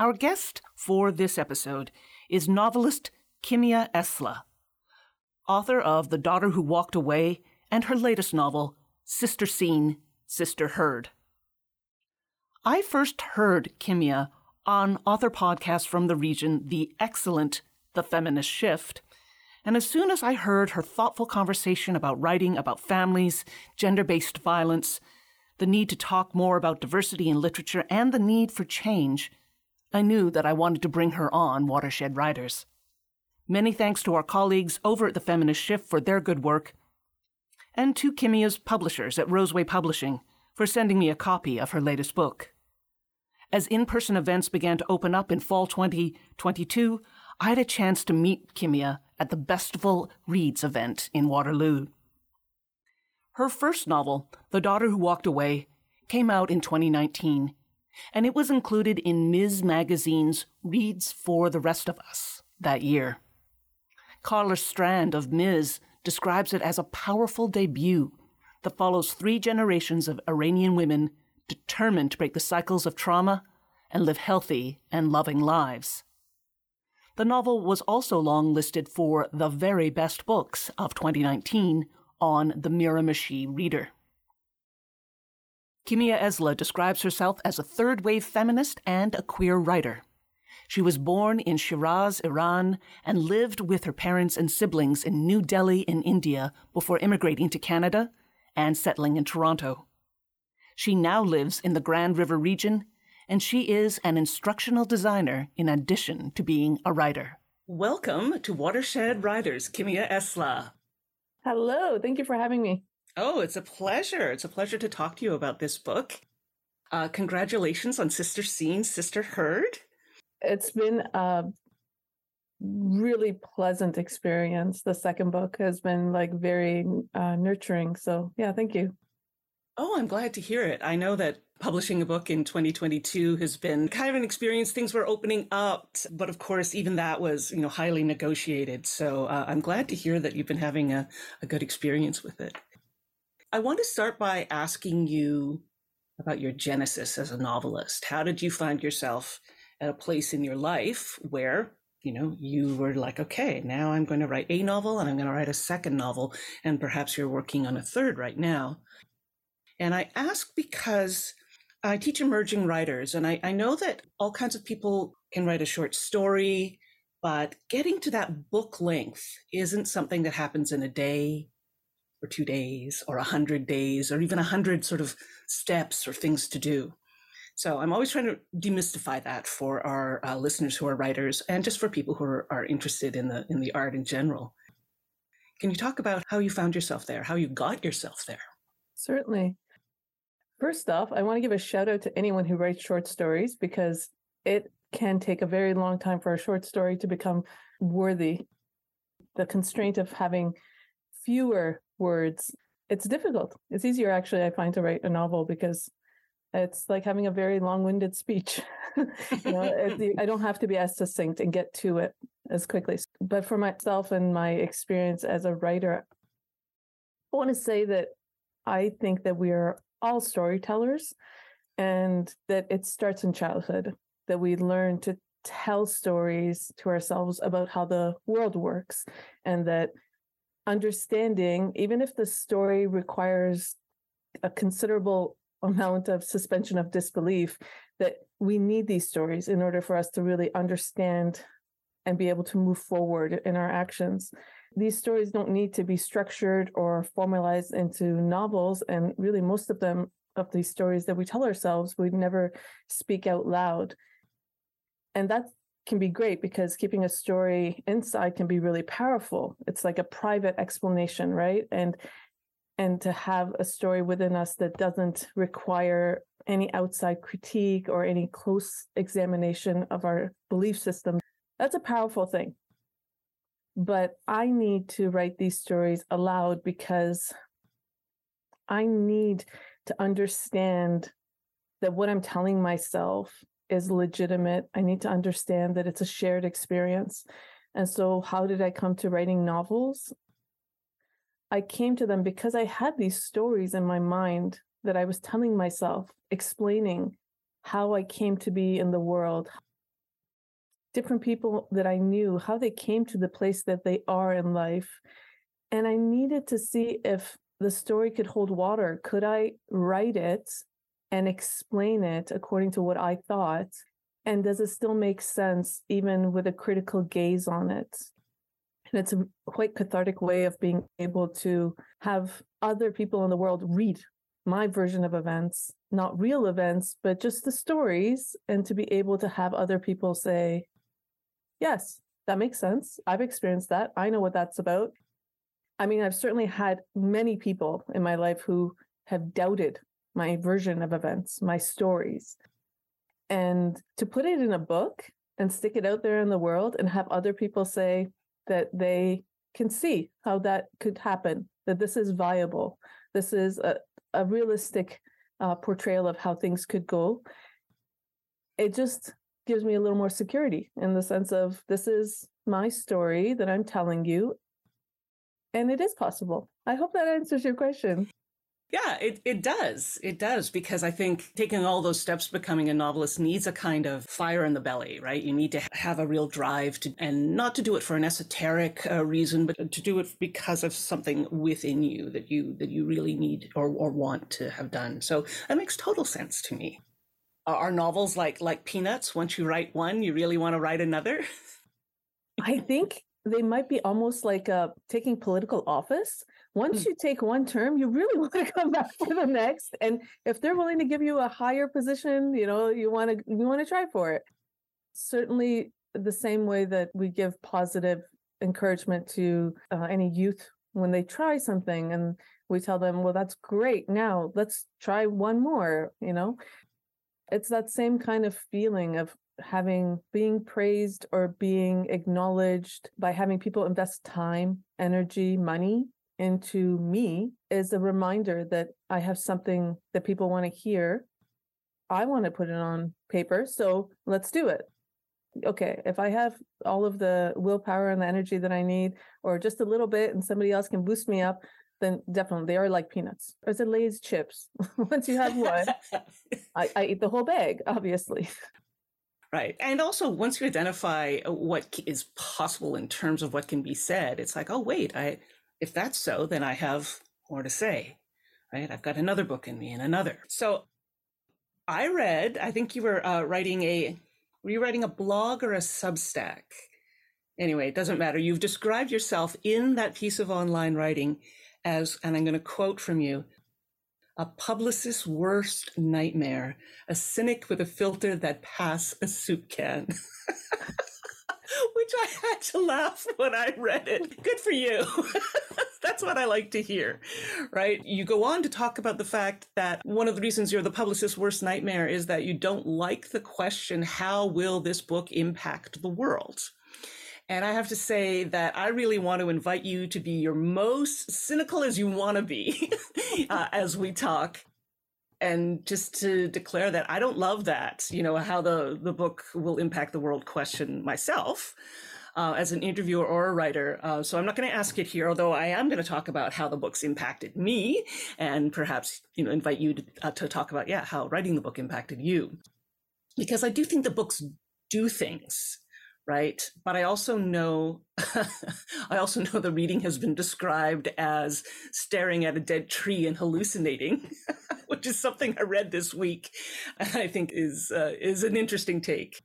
Our guest for this episode is novelist Kimia Eslah, author of The Daughter Who Walked Away and her latest novel, Sister Seen, Sister Heard. I first heard Kimia on author podcasts from the region, the excellent The Feminist Shift, and as soon as I heard her thoughtful conversation about writing about families, gender based violence, the need to talk more about diversity in literature, and the need for change, I knew that I wanted to bring her on Watershed Writers. Many thanks to our colleagues over at the Feminist Shift for their good work, and to Kimia's publishers at Roseway Publishing for sending me a copy of her latest book. As in person events began to open up in fall 2022, I had a chance to meet Kimia at the Bestival Reads event in Waterloo. Her first novel, The Daughter Who Walked Away, came out in 2019, and it was included in Ms. Magazine's Reads for the Rest of Us that year. Carla Strand of Ms. describes it as a powerful debut that follows three generations of Iranian women determined to break the cycles of trauma and live healthy and loving lives. The novel was also long-listed for the very best books of 2019 on the Miramichi Reader. Kimia Eslah describes herself as a third wave feminist and a queer writer. She was born in Shiraz, Iran, and lived with her parents and siblings in New Delhi in India before immigrating to Canada and settling in Toronto. She now lives in the Grand River region and she is an instructional designer in addition to being a writer. Welcome to Watershed Writers, Kimia Eslah. Hello, thank you for having me. Oh, it's a pleasure. It's a pleasure to talk to you about this book. Uh, congratulations on Sister Seen, Sister Heard. It's been a really pleasant experience. The second book has been like very uh, nurturing. So, yeah, thank you. Oh, I'm glad to hear it. I know that publishing a book in 2022 has been kind of an experience. Things were opening up, but of course, even that was, you know, highly negotiated. So uh, I'm glad to hear that you've been having a, a good experience with it. I want to start by asking you about your genesis as a novelist. How did you find yourself at a place in your life where you know, you were like, okay, now I'm going to write a novel and I'm going to write a second novel, and perhaps you're working on a third right now. And I ask because I teach emerging writers, and I, I know that all kinds of people can write a short story, but getting to that book length isn't something that happens in a day or two days or a hundred days or even a hundred sort of steps or things to do. So I'm always trying to demystify that for our uh, listeners who are writers and just for people who are, are interested in the in the art in general. Can you talk about how you found yourself there, how you got yourself there? Certainly. First off, I want to give a shout out to anyone who writes short stories because it can take a very long time for a short story to become worthy. The constraint of having fewer words, it's difficult. It's easier, actually, I find, to write a novel because it's like having a very long-winded speech. I don't have to be as succinct and get to it as quickly. But for myself and my experience as a writer, I want to say that I think that we are all storytellers and that it starts in childhood that we learn to tell stories to ourselves about how the world works and that understanding even if the story requires a considerable amount of suspension of disbelief that we need these stories in order for us to really understand and be able to move forward in our actions these stories don't need to be structured or formalized into novels. And really, most of them, of these stories that we tell ourselves, we never speak out loud. And that can be great because keeping a story inside can be really powerful. It's like a private explanation, right? And and to have a story within us that doesn't require any outside critique or any close examination of our belief system, that's a powerful thing but I need to write these stories aloud because I need to understand that what I'm telling myself is legitimate. I need to understand that it's a shared experience. And so, how did I come to writing novels? I came to them because I had these stories in my mind that I was telling myself, explaining how I came to be in the world, different people that I knew, how they came to the place that they are in life. And I needed to see if the story could hold water. Could I write it and explain it according to what I thought? And does it still make sense, even with a critical gaze on it? And it's a quite cathartic way of being able to have other people in the world read my version of events, not real events, but just the stories, and to be able to have other people say, yes, that makes sense. I've experienced that. I know what that's about. I mean, I've certainly had many people in my life who have doubted my version of events, my stories. And to put it in a book and stick it out there in the world and have other people say that they can see how that could happen, that this is viable, this is a, a realistic uh, portrayal of how things could go. It just gives me a little more security in the sense of this is my story that I'm telling you, and it is possible. I hope that answers your question. Yeah, it, it does. It does, because I think taking all those steps becoming a novelist needs a kind of fire in the belly, right? You need to have a real drive to, and not to do it for an esoteric uh, reason, but to do it because of something within you that you, that you really need or, or want to have done. So that makes total sense to me. Are novels like, like peanuts? Once you write one, you really want to write another? I think they might be almost like uh, taking political office once mm. you take one term, you really want to come back for the next. And if they're willing to give you a higher position, you know, you want to you want to try for it. Certainly, the same way that we give positive encouragement to uh, any youth when they try something, and we tell them, "Well, that's great. Now let's try one more." You know, it's that same kind of feeling of having being praised or being acknowledged by having people invest time, energy, money into me is a reminder that I have something that people want to hear. I want to put it on paper, so let's do it. Okay, if I have all of the willpower and the energy that I need, or just a little bit, and somebody else can boost me up, then definitely they are like peanuts. Or is it Lay's chips? Once you have one, I, I eat the whole bag, obviously. Right. And also, once you identify uh, what is possible in terms of what can be said, it's like, oh, wait, I, if that's so, then I have more to say, right? I've got another book in me and another. So I read, I think you were uh, writing a, were you writing a blog or a Substack? Anyway, it doesn't matter. You've described yourself in that piece of online writing as, and I'm going to quote from you, a publicist's worst nightmare, a cynic with a filter that pass a soup can. which I had to laugh when I read it. Good for you. That's what I like to hear, right? You go on to talk about the fact that one of the reasons you're the publicist's worst nightmare is that you don't like the question, how will this book impact the world? And I have to say that I really want to invite you to be your most cynical as you want to be uh, as we talk and just to declare that I don't love that, you know, how the, the book will impact the world question myself. Uh, as an interviewer or a writer. Uh, so I'm not going to ask it here, although I am going to talk about how the book's impacted me and perhaps, you know, invite you to, uh, to talk about, yeah, how writing the book impacted you. Because I do think the books do things right? But I also know, I also know the reading has been described as staring at a dead tree and hallucinating, which is something I read this week, and I think is uh, is an interesting take.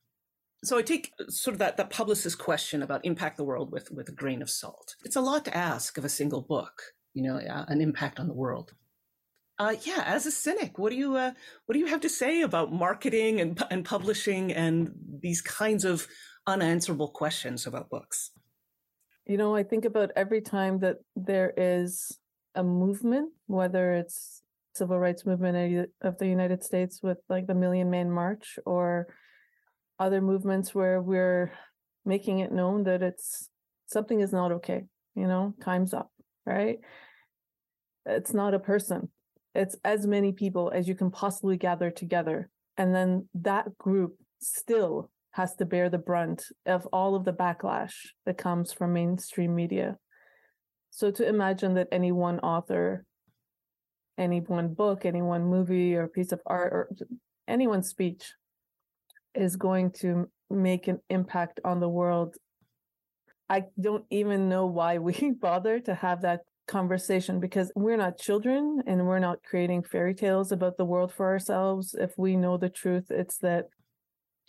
So I take sort of that that publicist question about impact the world with with a grain of salt. It's a lot to ask of a single book, you know, uh, an impact on the world. Uh, yeah, as a cynic, what do you uh, what do you have to say about marketing and and publishing and these kinds of unanswerable questions about books? You know, I think about every time that there is a movement, whether it's civil rights movement of the United States with like the Million Man March or other movements where we're making it known that it's something is not okay, you know, time's up, right? It's not a person. It's as many people as you can possibly gather together. And then that group still has to bear the brunt of all of the backlash that comes from mainstream media. So to imagine that any one author, any one book, any one movie or piece of art or anyone's speech is going to make an impact on the world. I don't even know why we bother to have that conversation because we're not children and we're not creating fairy tales about the world for ourselves. If we know the truth, it's that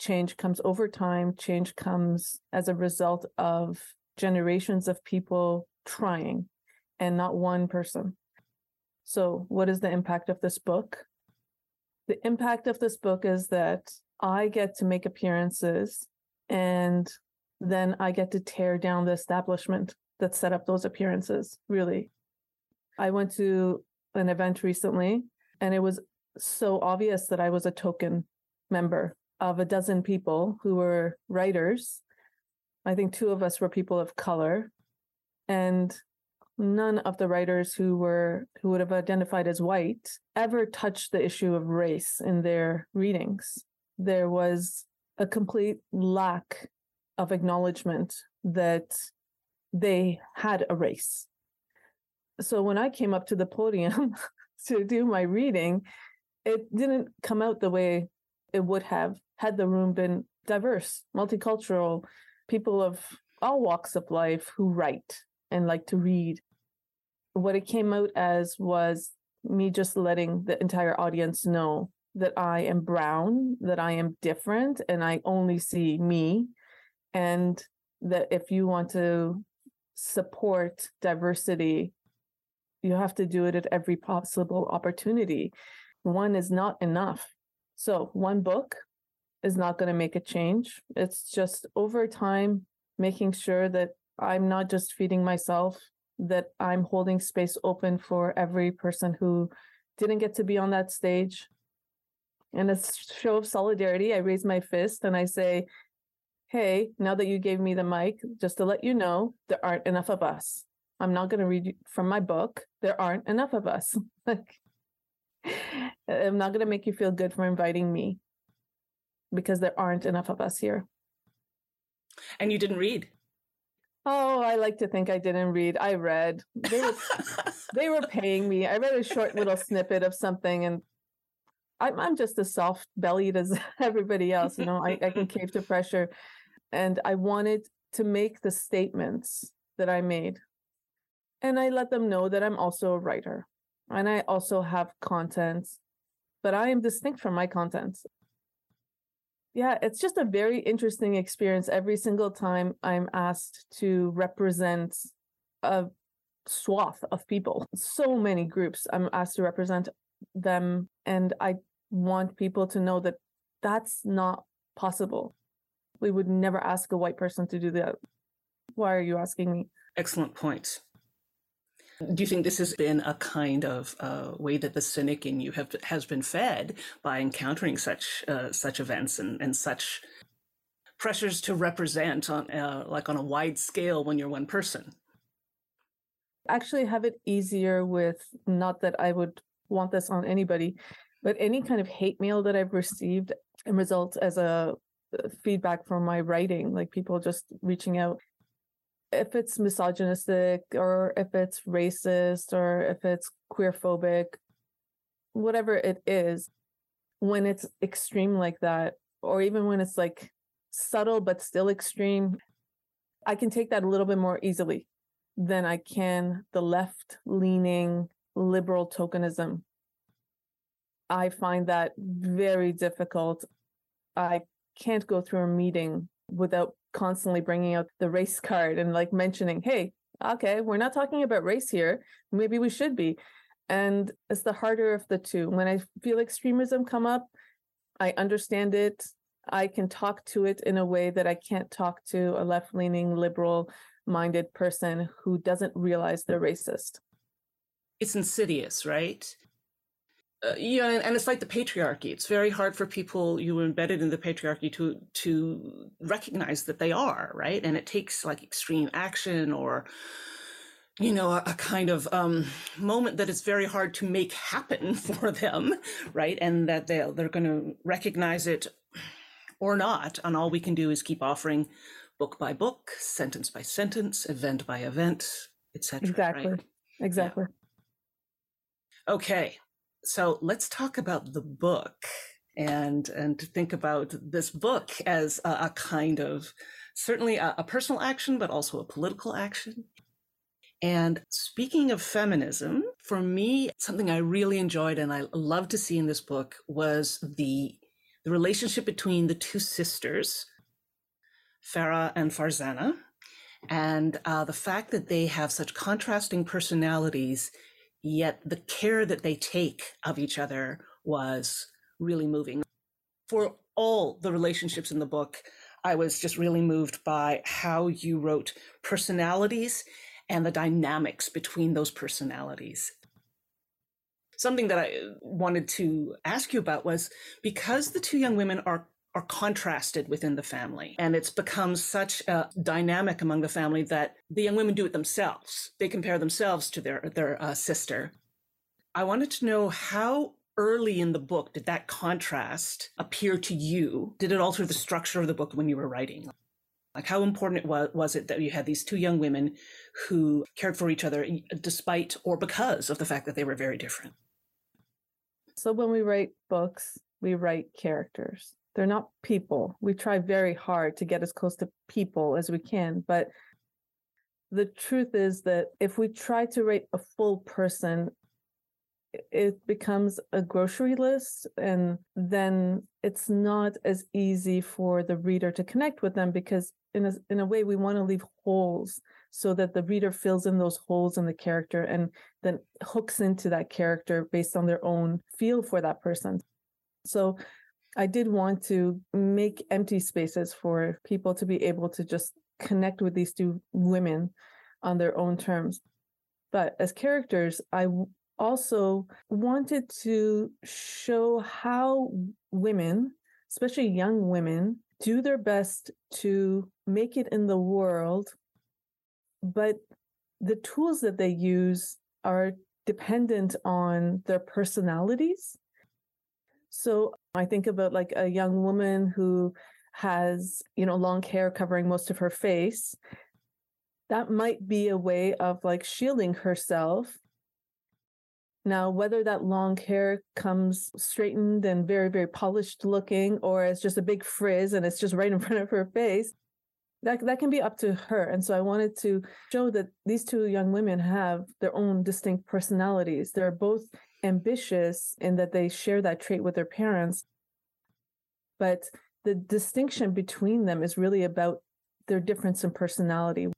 change comes over time, change comes as a result of generations of people trying and not one person. So, what is the impact of this book? The impact of this book is that I get to make appearances and then I get to tear down the establishment that set up those appearances, really. I went to an event recently and it was so obvious that I was a token member of a dozen people who were writers. I think two of us were people of color. And none of the writers who were who would have identified as white ever touched the issue of race in their readings there was a complete lack of acknowledgement that they had a race. So when I came up to the podium to do my reading, it didn't come out the way it would have had the room been diverse, multicultural, people of all walks of life who write and like to read. What it came out as was me just letting the entire audience know that I am brown, that I am different, and I only see me. And that if you want to support diversity, you have to do it at every possible opportunity. One is not enough. So, one book is not going to make a change. It's just over time making sure that I'm not just feeding myself, that I'm holding space open for every person who didn't get to be on that stage, in a show of solidarity, I raise my fist and I say, Hey, now that you gave me the mic, just to let you know, there aren't enough of us. I'm not going to read from my book. There aren't enough of us. like, I'm not going to make you feel good for inviting me because there aren't enough of us here. And you didn't read? Oh, I like to think I didn't read. I read. They were, they were paying me. I read a short little snippet of something and I'm, I'm just as soft bellied as everybody else. You know, I, I can cave to pressure. And I wanted to make the statements that I made. And I let them know that I'm also a writer and I also have content, but I am distinct from my content. Yeah, it's just a very interesting experience every single time I'm asked to represent a swath of people. So many groups I'm asked to represent them. And I want people to know that that's not possible. We would never ask a white person to do that. Why are you asking me? Excellent point. Do you think this has been a kind of uh, way that the cynic in you have has been fed by encountering such uh, such events and, and such pressures to represent on uh, like on a wide scale when you're one person? Actually, have it easier with not that I would want this on anybody, but any kind of hate mail that I've received and results as a uh, feedback from my writing, like people just reaching out, if it's misogynistic or if it's racist or if it's queer phobic, whatever it is, when it's extreme like that, or even when it's like subtle but still extreme, I can take that a little bit more easily than I can the left leaning liberal tokenism I find that very difficult. I can't go through a meeting without constantly bringing out the race card and like mentioning, hey, okay, we're not talking about race here. Maybe we should be. And it's the harder of the two. When I feel extremism come up, I understand it. I can talk to it in a way that I can't talk to a left leaning, liberal minded person who doesn't realize they're racist. It's insidious, right? Uh, yeah, and, and, it's like the patriarchy. It's very hard for people you are embedded in the patriarchy to to recognize that they are right, and it takes like extreme action or you know a, a kind of um, moment that it's very hard to make happen for them, right, and that they they're going to recognize it or not, and all we can do is keep offering book by book, sentence by sentence, event by event, etc. Exactly. Right? Exactly. Yeah. Okay, so let's talk about the book and and think about this book as a, a kind of certainly a, a personal action, but also a political action. And speaking of feminism, for me, something I really enjoyed and I love to see in this book was the the relationship between the two sisters, Farah and Farzana, and uh, the fact that they have such contrasting personalities, yet the care that they take of each other was really moving. For all the relationships in the book, I was just really moved by how you wrote personalities and the dynamics between those personalities. Something that I wanted to ask you about was because the two young women are are contrasted within the family. And it's become such a dynamic among the family that the young women do it themselves. They compare themselves to their, their uh, sister. I wanted to know how early in the book did that contrast appear to you? Did it alter the structure of the book when you were writing? Like, how important was, was it that you had these two young women who cared for each other despite or because of the fact that they were very different? So, when we write books, we write characters. They're not people. We try very hard to get as close to people as we can. But the truth is that if we try to write a full person, it becomes a grocery list and then it's not as easy for the reader to connect with them because in a, in a way we want to leave holes so that the reader fills in those holes in the character and then hooks into that character based on their own feel for that person so i did want to make empty spaces for people to be able to just connect with these two women on their own terms but as characters i also wanted to show how women, especially young women, do their best to make it in the world, but the tools that they use are dependent on their personalities. So I think about like a young woman who has, you know, long hair covering most of her face. That might be a way of like shielding herself now, whether that long hair comes straightened and very, very polished looking, or it's just a big frizz and it's just right in front of her face, that, that can be up to her. And so I wanted to show that these two young women have their own distinct personalities. They're both ambitious in that they share that trait with their parents. But the distinction between them is really about their difference in personality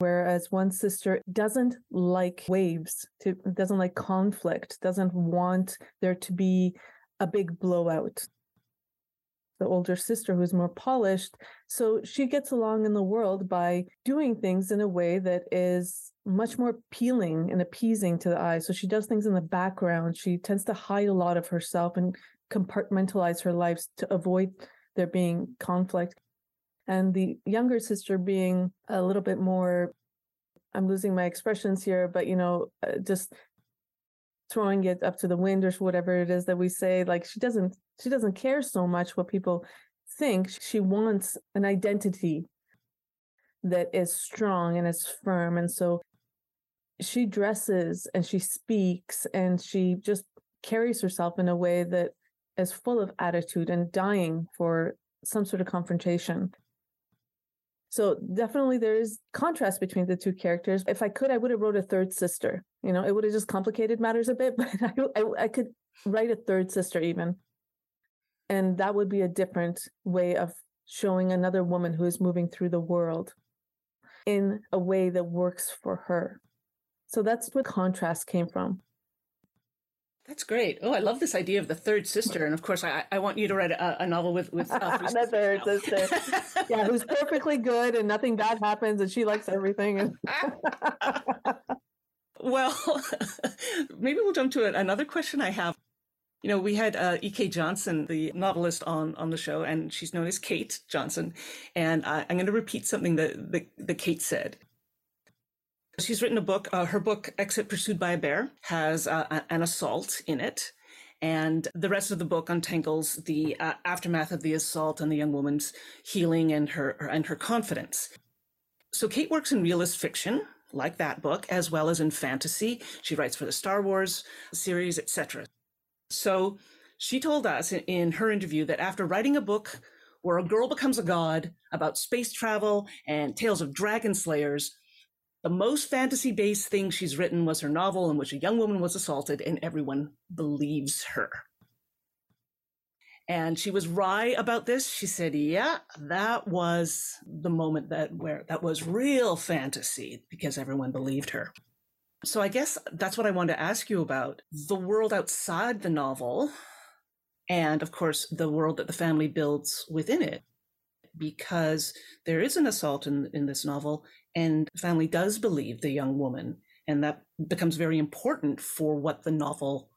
whereas one sister doesn't like waves, to, doesn't like conflict, doesn't want there to be a big blowout. The older sister, who's more polished, so she gets along in the world by doing things in a way that is much more appealing and appeasing to the eye. So she does things in the background. She tends to hide a lot of herself and compartmentalize her lives to avoid there being conflict and the younger sister being a little bit more i'm losing my expressions here but you know uh, just throwing it up to the wind or whatever it is that we say like she doesn't she doesn't care so much what people think. She wants an identity that is strong and is firm and so she dresses and she speaks and she just carries herself in a way that is full of attitude and dying for some sort of confrontation so definitely there is contrast between the two characters. If I could, I would have wrote a third sister. You know, it would have just complicated matters a bit, but I, I, I could write a third sister even. And that would be a different way of showing another woman who is moving through the world in a way that works for her. So that's where contrast came from. That's great. Oh, I love this idea of the third sister, and of course, I, I want you to write a, a novel with with uh, the third sister. yeah, who's perfectly good, and nothing bad happens, and she likes everything. well, maybe we'll jump to it. Another question I have. You know, we had uh, E.K. Johnston, the novelist, on on the show, and she's known as Kate Johnston. And I, I'm going to repeat something that, that that Kate said. She's written a book. Uh, her book, Exit Pursued by a Bear, has uh, an assault in it. And the rest of the book untangles the uh, aftermath of the assault and the young woman's healing and her, and her confidence. So Kate works in realist fiction, like that book, as well as in fantasy. She writes for the Star Wars series, etc. So She told us in, in her interview that after writing a book where a girl becomes a god about space travel and tales of dragon slayers, the most fantasy based thing she's written was her novel in which a young woman was assaulted, and everyone believes her. And she was wry about this. She said, "Yeah, that was the moment that where that was real fantasy because everyone believed her." So I guess that's what I wanted to ask you about. The world outside the novel and of course the world that the family builds within it because there is an assault in, in this novel and the family does believe the young woman and that becomes very important for what the novel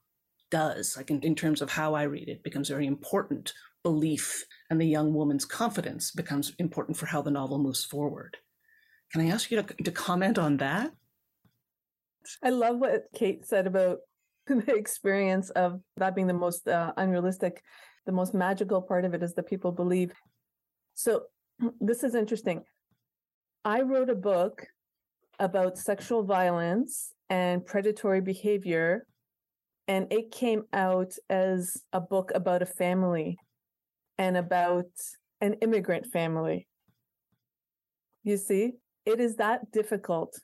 does like in, in terms of how i read it becomes very important. Belief and the young woman's confidence becomes important for how the novel moves forward. Can i ask you to, to comment on that? I love what kate said about the experience of that being the most uh, unrealistic the most magical part of it is that people believe. So this is interesting i wrote a book about sexual violence and predatory behavior and it came out as a book about a family and about an immigrant family. You see it is that difficult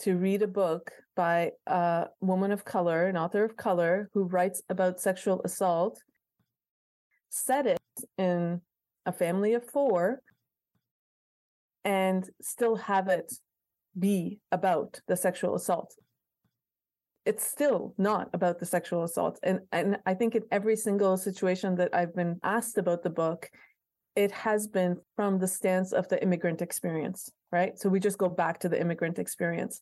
to read a book by a woman of color, an author of color, who writes about sexual assault, set it in a family of four, and still have it be about the sexual assault. It's still not about the sexual assault. And, and I think in every single situation that I've been asked about the book, it has been from the stance of the immigrant experience, right? So we just go back to the immigrant experience.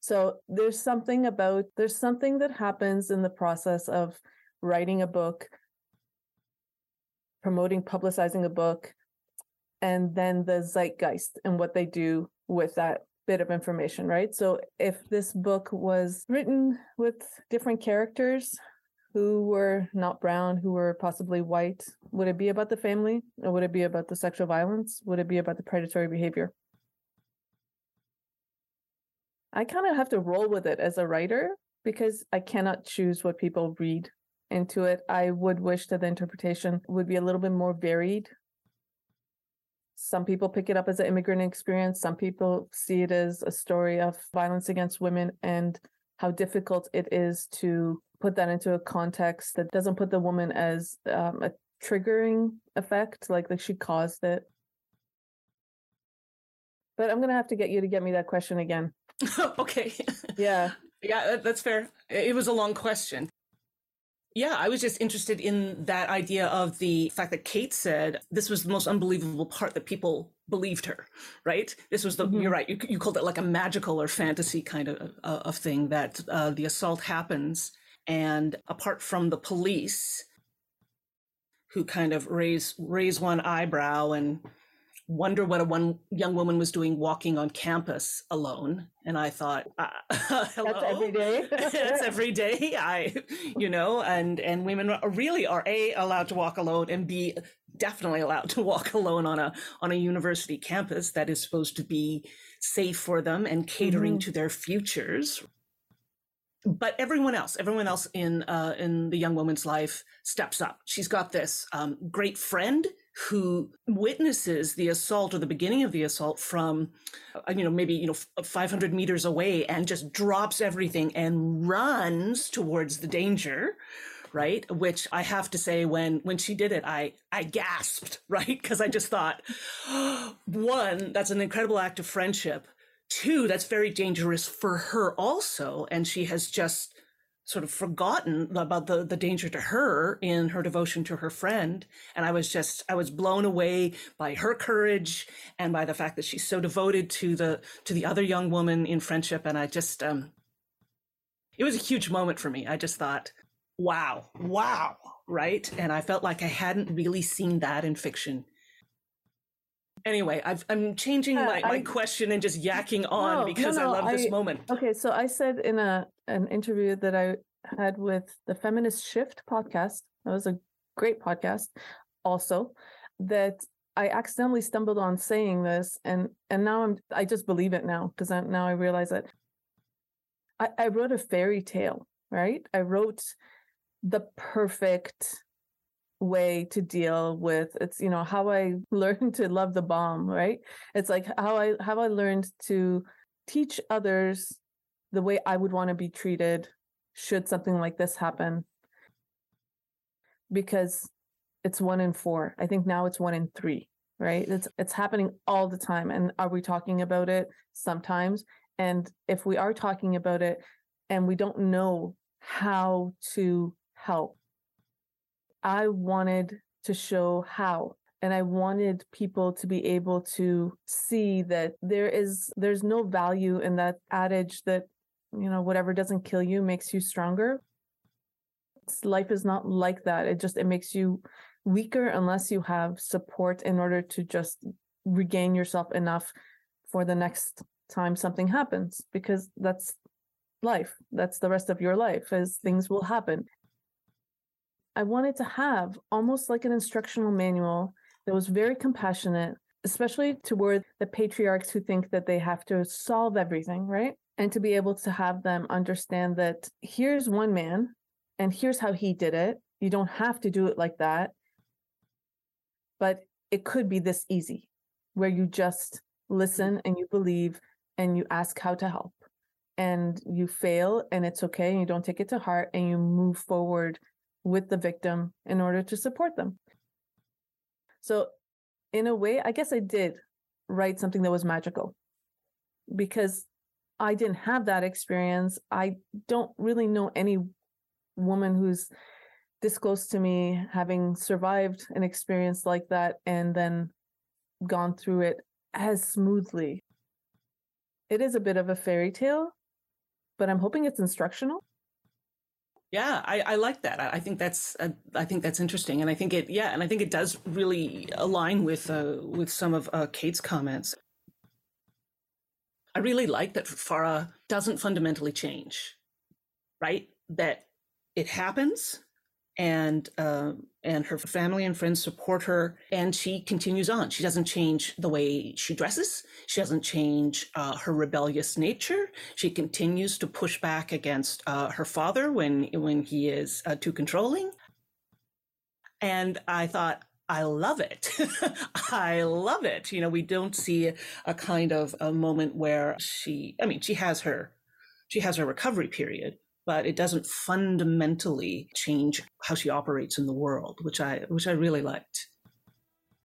So there's something about, there's something that happens in the process of writing a book, promoting, publicizing a book, and then the zeitgeist and what they do with that bit of information, right? So if this book was written with different characters, who were not brown, who were possibly white? Would it be about the family? Or would it be about the sexual violence? Would it be about the predatory behavior? I kind of have to roll with it as a writer because I cannot choose what people read into it. I would wish that the interpretation would be a little bit more varied. Some people pick it up as an immigrant experience. Some people see it as a story of violence against women and how difficult it is to put that into a context that doesn't put the woman as um, a triggering effect, like like she caused it. But I'm gonna have to get you to get me that question again. okay. Yeah. yeah, that's fair. It was a long question. Yeah, I was just interested in that idea of the fact that Kate said this was the most unbelievable part that people believed her, right? This was the, mm-hmm. you're right, you, you called it like a magical or fantasy kind of, uh, of thing that uh, the assault happens and apart from the police, who kind of raise raise one eyebrow and wonder what a one young woman was doing walking on campus alone. And i thought uh, hello? that's every day? That's every day. I you know and and women really are a allowed to walk alone and b definitely allowed to walk alone on a on a university campus that is supposed to be safe for them and catering mm-hmm. to their futures. But everyone else, everyone else in uh, in the young woman's life steps up. She's got this um, great friend who witnesses the assault or the beginning of the assault from, uh, you know, maybe you know 500 meters away, and just drops everything and runs towards the danger right which i have to say when when she did it i i gasped right because i just thought one that's an incredible act of friendship two, that's very dangerous for her also. And she has just sort of forgotten about the, the danger to her in her devotion to her friend. And I was just, I was blown away by her courage and by the fact that she's so devoted to the, to the other young woman in friendship. And I just, um, it was a huge moment for me. I just thought, wow, wow, right? And I felt like I hadn't really seen that in fiction Anyway, i am changing my, my I, question and just yakking on no, because no, no, I love this moment. Okay, so I said in a an interview that I had with the Feminist Shift podcast, that was a great podcast, also, that I accidentally stumbled on saying this, and and now I'm I just believe it now because now I realize it. I, I wrote a fairy tale, right? I wrote the perfect way to deal with it's you know how i learned to love the bomb right? It's like how i how i learned to teach others the way i would want to be treated should something like this happen. Because it's one in four. I think now it's one in three right? It's it's happening all the time and are we talking about it? Sometimes. And if we are talking about it and we don't know how to help I wanted to show how and I wanted people to be able to see that there is there's no value in that adage that you know whatever doesn't kill you makes you stronger. Life is not like that. It just it makes you weaker unless you have support in order to just regain yourself enough for the next time something happens because that's life. That's the rest of your life as things will happen. I wanted to have almost like an instructional manual that was very compassionate, especially toward the patriarchs who think that they have to solve everything, right? And to be able to have them understand that here's one man and here's how he did it. You don't have to do it like that. But it could be this easy, where you just listen and you believe and you ask how to help. And you fail and it's okay. And you don't take it to heart and you move forward with the victim in order to support them. So, in a way, I guess I did write something that was magical because I didn't have that experience. I don't really know any woman who's this close to me having survived an experience like that and then gone through it as smoothly. It is a bit of a fairy tale, but I'm hoping it's instructional. Yeah, I, I like that. I, I think that's uh, I think that's interesting, and I think it yeah, and I think it does really align with uh, with some of uh, Kate's comments. I really like that Farah doesn't fundamentally change, right? That it happens, and uh, and her family and friends support her, and she continues on. She doesn't change the way she dresses. She doesn't change uh, her rebellious nature. She continues to push back against uh, her father when when he is uh, too controlling. And I thought, I love it. I love it. You know, we don't see a kind of a moment where she. I mean, she has her she has her recovery period, but it doesn't fundamentally change how she operates in the world, which I which I really liked.